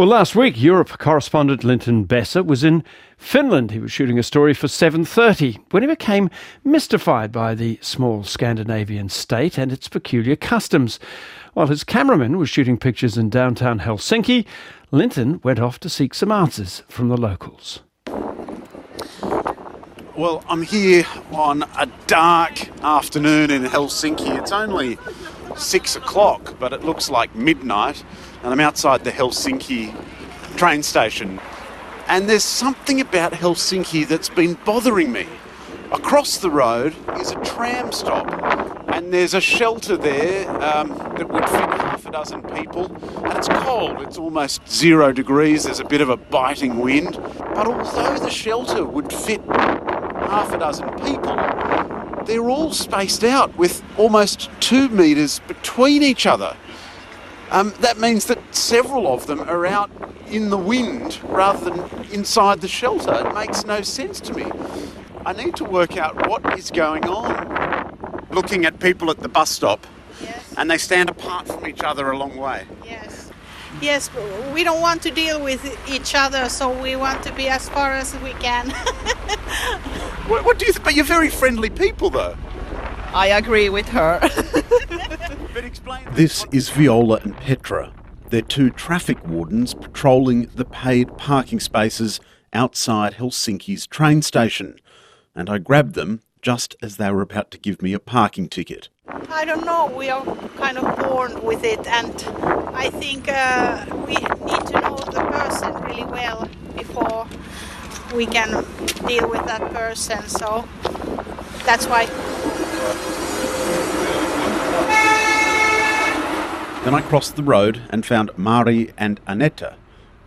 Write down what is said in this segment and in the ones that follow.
Well, last week, Europe correspondent Linton Besser was in Finland. He was shooting a story for 7.30 when he became mystified by the small Scandinavian state and its peculiar customs. While his cameraman was shooting pictures in downtown Helsinki, Linton went off to seek some answers from the locals. Well, I'm here on a dark afternoon in Helsinki. It's only six o'clock, but it looks like midnight and I'm outside the Helsinki train station. And there's something about Helsinki that's been bothering me. Across the road is a tram stop, and there's a shelter there um, that would fit half a dozen people. And it's cold, it's almost zero degrees, there's a bit of a biting wind. But although the shelter would fit half a dozen people, they're all spaced out with almost two metres between each other. Um, that means that several of them are out in the wind rather than inside the shelter. It makes no sense to me. I need to work out what is going on. Looking at people at the bus stop, Yes. and they stand apart from each other a long way. Yes. Yes, we don't want to deal with each other, so we want to be as far as we can. What, what do you? Th- but you're very friendly people, though. I agree with her. This is Viola and Petra. They're two traffic wardens patrolling the paid parking spaces outside Helsinki's train station. And I grabbed them just as they were about to give me a parking ticket. I don't know, we are kind of born with it, and I think uh, we need to know the person really well before we can deal with that person, so that's why. Then I crossed the road and found Mari and Anetta,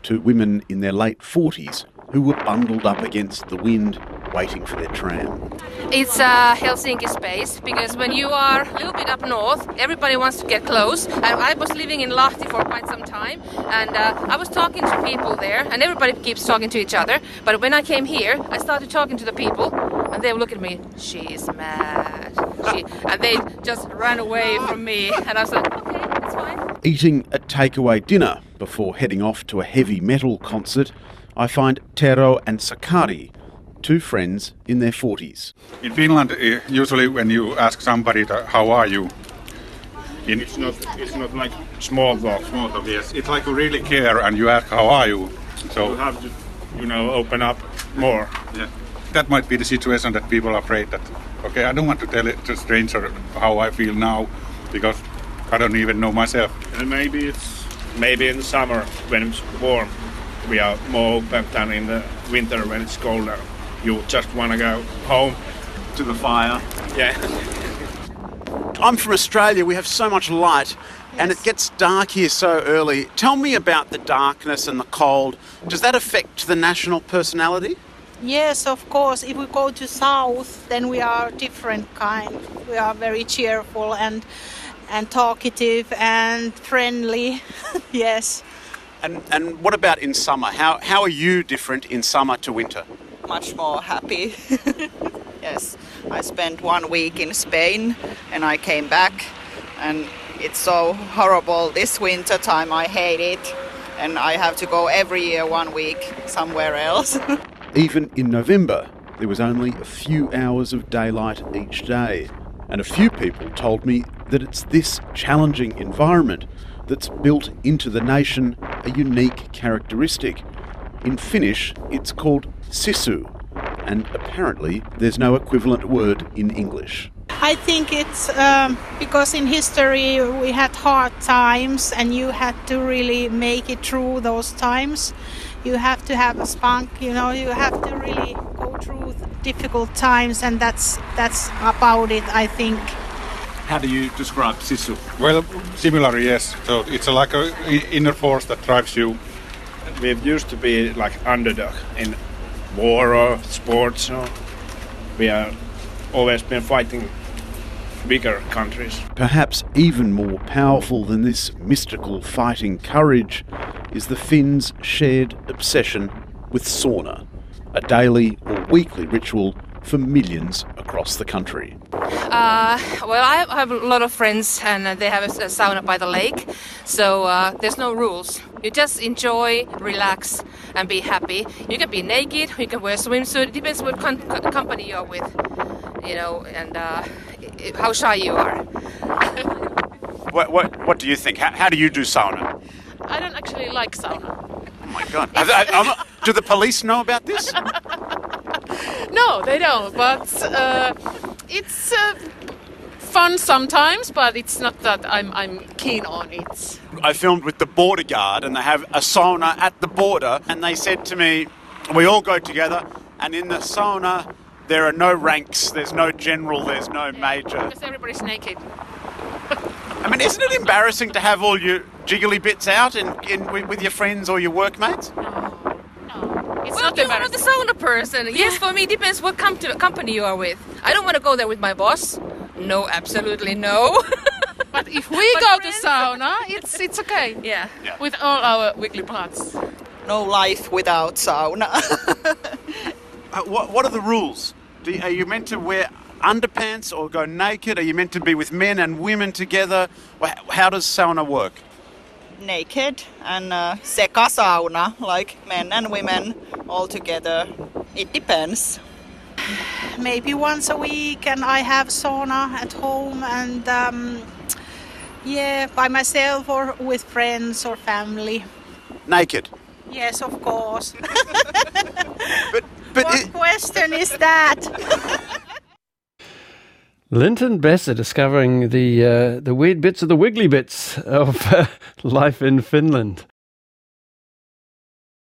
two women in their late 40s who were bundled up against the wind waiting for their tram. It's a Helsinki space because when you are a little bit up north, everybody wants to get close. I, I was living in Lahti for quite some time, and uh, I was talking to people there, and everybody keeps talking to each other. But when I came here, I started talking to the people, and they would look at me. She's mad. She, and they just ran away from me, and I was like. Eating a takeaway dinner before heading off to a heavy metal concert, I find Tero and Sakari, two friends in their 40s. In Finland, eh, usually when you ask somebody that, how are you, in It's not. It's not like small talk. small talk, yes, it's like you really care and you ask how are you. So You So have to, you know, open up more. yeah, that might be the situation that people are afraid that okay, I don't want to tell it to a stranger how I feel now because I don't even know myself. And maybe it's maybe in the summer when it's warm, we are more open than in the winter when it's colder. You just want to go home. To the fire. Yeah. I'm from Australia. We have so much light, and it gets dark here so early. Tell me about the darkness and the cold. Does that affect the national personality? Yes, of course. If we go to south, then we are different kind. We are very cheerful and and talkative and friendly. yes. And and what about in summer? How how are you different in summer to winter? Much more happy. yes, I spent one week in Spain and I came back, and it's so horrible this winter time. I hate it, and I have to go every year one week somewhere else. Even in November, there was only a few hours of daylight each day. And a few people told me that it's this challenging environment that's built into the nation a unique characteristic. In Finnish, it's called sisu, and apparently there's no equivalent word in English. I think it's um, because in history we had hard times and you had to really make it through those times. You have to have a spunk, you know, you have to really go through difficult times and that's that's about it I think. How do you describe Sisu? Well, similar, yes. So it's like an inner force that drives you. We used to be like underdog in war or sports. Or we are always been fighting bigger countries. Perhaps even more powerful than this mystical fighting courage is the Finns' shared obsession with sauna, a daily or weekly ritual for millions across the country. Uh, well, I have a lot of friends, and uh, they have a, a sauna by the lake, so uh, there's no rules. You just enjoy, relax, and be happy. You can be naked, you can wear a swimsuit. It depends what con- co- company you're with, you know, and uh, i- i- how shy you are. What, what, what do you think? How, how do you do sauna? I don't actually like sauna. Oh my God. Have- I- I'm- do the police know about this? No, they don't. But uh, it's uh, fun sometimes, but it's not that I'm I'm keen on it. I filmed with the border guard, and they have a sauna at the border, and they said to me, "We all go together, and in the sauna." There are no ranks, there's no general, there's no major. Because everybody's naked. I mean, isn't it embarrassing to have all your jiggly bits out in, in, with with your friends or your workmates? No, no. It's well, not you're the sauna person. Yes, for me, it depends what com- company you are with. I don't want to go there with my boss. No, absolutely no. But if we But go friends- to sauna, it's it's okay. yeah. With all our weekly parts. No life without sauna. Uh, what, what are the rules? Do you, are you meant to wear underpants or go naked? Are you meant to be with men and women together? How does sauna work? Naked and uh, seka sauna, like men and women all together. It depends. maybe once a week and I have sauna at home and um, yeah, by myself or with friends or family. Naked. Yes, of course. But, question is that? Linton Besser discovering the uh, the weird bits of the wiggly bits of uh, life in Finland.